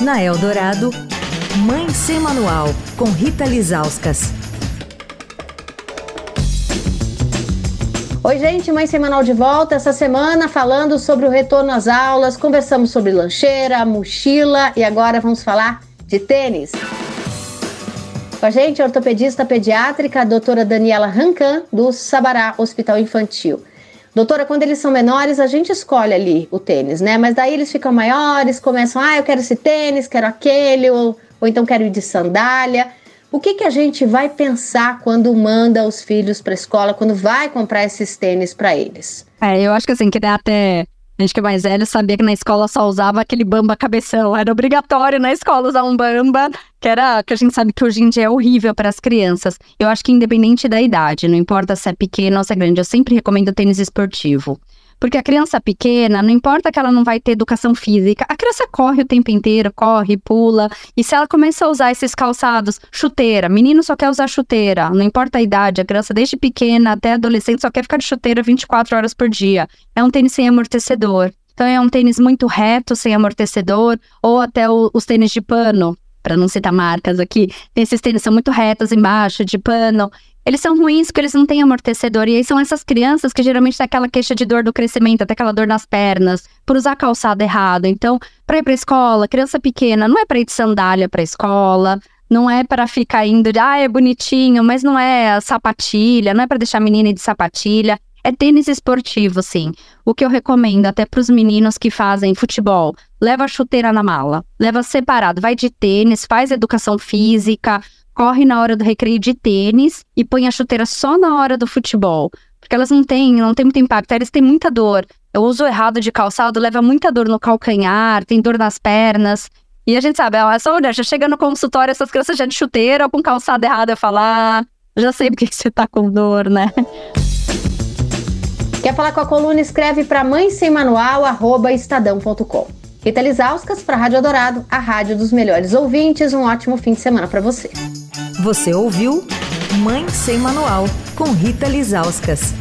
Na Eldorado, Mãe Sem Manual, com Rita Lizauskas. Oi, gente, Mãe Semanal de volta. Essa semana falando sobre o retorno às aulas, conversamos sobre lancheira, mochila e agora vamos falar de tênis. Com a gente, a ortopedista pediátrica, a doutora Daniela Rancan, do Sabará Hospital Infantil. Doutora, quando eles são menores, a gente escolhe ali o tênis, né? Mas daí eles ficam maiores, começam, ah, eu quero esse tênis, quero aquele, ou, ou então quero ir de sandália. O que, que a gente vai pensar quando manda os filhos para a escola, quando vai comprar esses tênis para eles? É, eu acho que assim, que até a gente que é mais velho sabia que na escola só usava aquele bamba cabeção. Era obrigatório na escola usar um bamba, que era que a gente sabe que hoje em dia é horrível para as crianças. Eu acho que independente da idade, não importa se é pequeno ou se é grande, eu sempre recomendo tênis esportivo. Porque a criança pequena, não importa que ela não vai ter educação física, a criança corre o tempo inteiro, corre, pula. E se ela começa a usar esses calçados, chuteira, menino só quer usar chuteira, não importa a idade, a criança desde pequena até adolescente só quer ficar de chuteira 24 horas por dia. É um tênis sem amortecedor. Então é um tênis muito reto, sem amortecedor, ou até o, os tênis de pano, para não citar marcas aqui, esses tênis são muito retos embaixo, de pano. Eles são ruins porque eles não têm amortecedor. E aí são essas crianças que geralmente têm aquela queixa de dor do crescimento, até aquela dor nas pernas, por usar calçado errado. Então, para ir para escola, criança pequena, não é para ir de sandália para escola, não é para ficar indo de, ah, é bonitinho, mas não é sapatilha, não é para deixar a menina de sapatilha. É tênis esportivo, sim. O que eu recomendo até para os meninos que fazem futebol, leva a chuteira na mala, leva separado, vai de tênis, faz educação física, corre na hora do recreio de tênis e põe a chuteira só na hora do futebol. Porque elas não têm, não tem muito impacto, eles têm muita dor. O uso errado de calçado leva muita dor no calcanhar, tem dor nas pernas. E a gente sabe, é só olhar, já chega no consultório, essas crianças já de chuteira ou com calçado errado, eu falar, ah, já sei porque você tá com dor, né? Quer falar com a coluna? Escreve para mãe sem manual, arroba estadão.com. Rita Lisauskas para Rádio Adorado, a rádio dos melhores ouvintes. Um ótimo fim de semana para você. Você ouviu Mãe Sem Manual, com Rita Lisauskas.